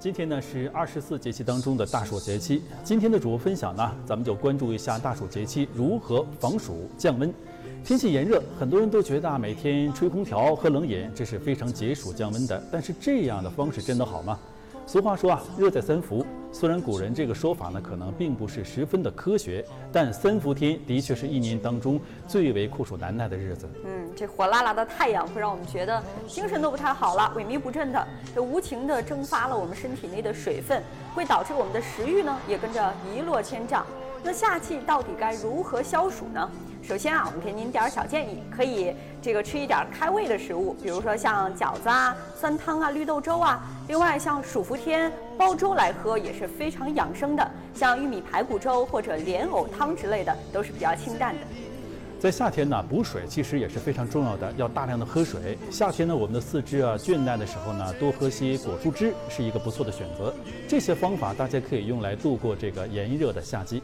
今天呢是二十四节气当中的大暑节气。今天的主播分享呢，咱们就关注一下大暑节气如何防暑降温。天气炎热，很多人都觉得啊，每天吹空调、喝冷饮，这是非常解暑降温的。但是这样的方式真的好吗？俗话说啊，热在三伏。虽然古人这个说法呢，可能并不是十分的科学，但三伏天的确是一年当中最为酷暑难耐的日子。嗯，这火辣辣的太阳会让我们觉得精神都不太好了，萎靡不振的，这无情的蒸发了我们身体内的水分，会导致我们的食欲呢也跟着一落千丈。那夏季到底该如何消暑呢？首先啊，我们给您点儿小建议，可以这个吃一点开胃的食物，比如说像饺子啊、酸汤啊、绿豆粥啊。另外，像暑伏天煲粥来喝也是非常养生的，像玉米排骨粥或者莲藕汤之类的都是比较清淡的。在夏天呢，补水其实也是非常重要的，要大量的喝水。夏天呢，我们的四肢啊倦怠的时候呢，多喝些果蔬汁是一个不错的选择。这些方法大家可以用来度过这个炎热的夏季。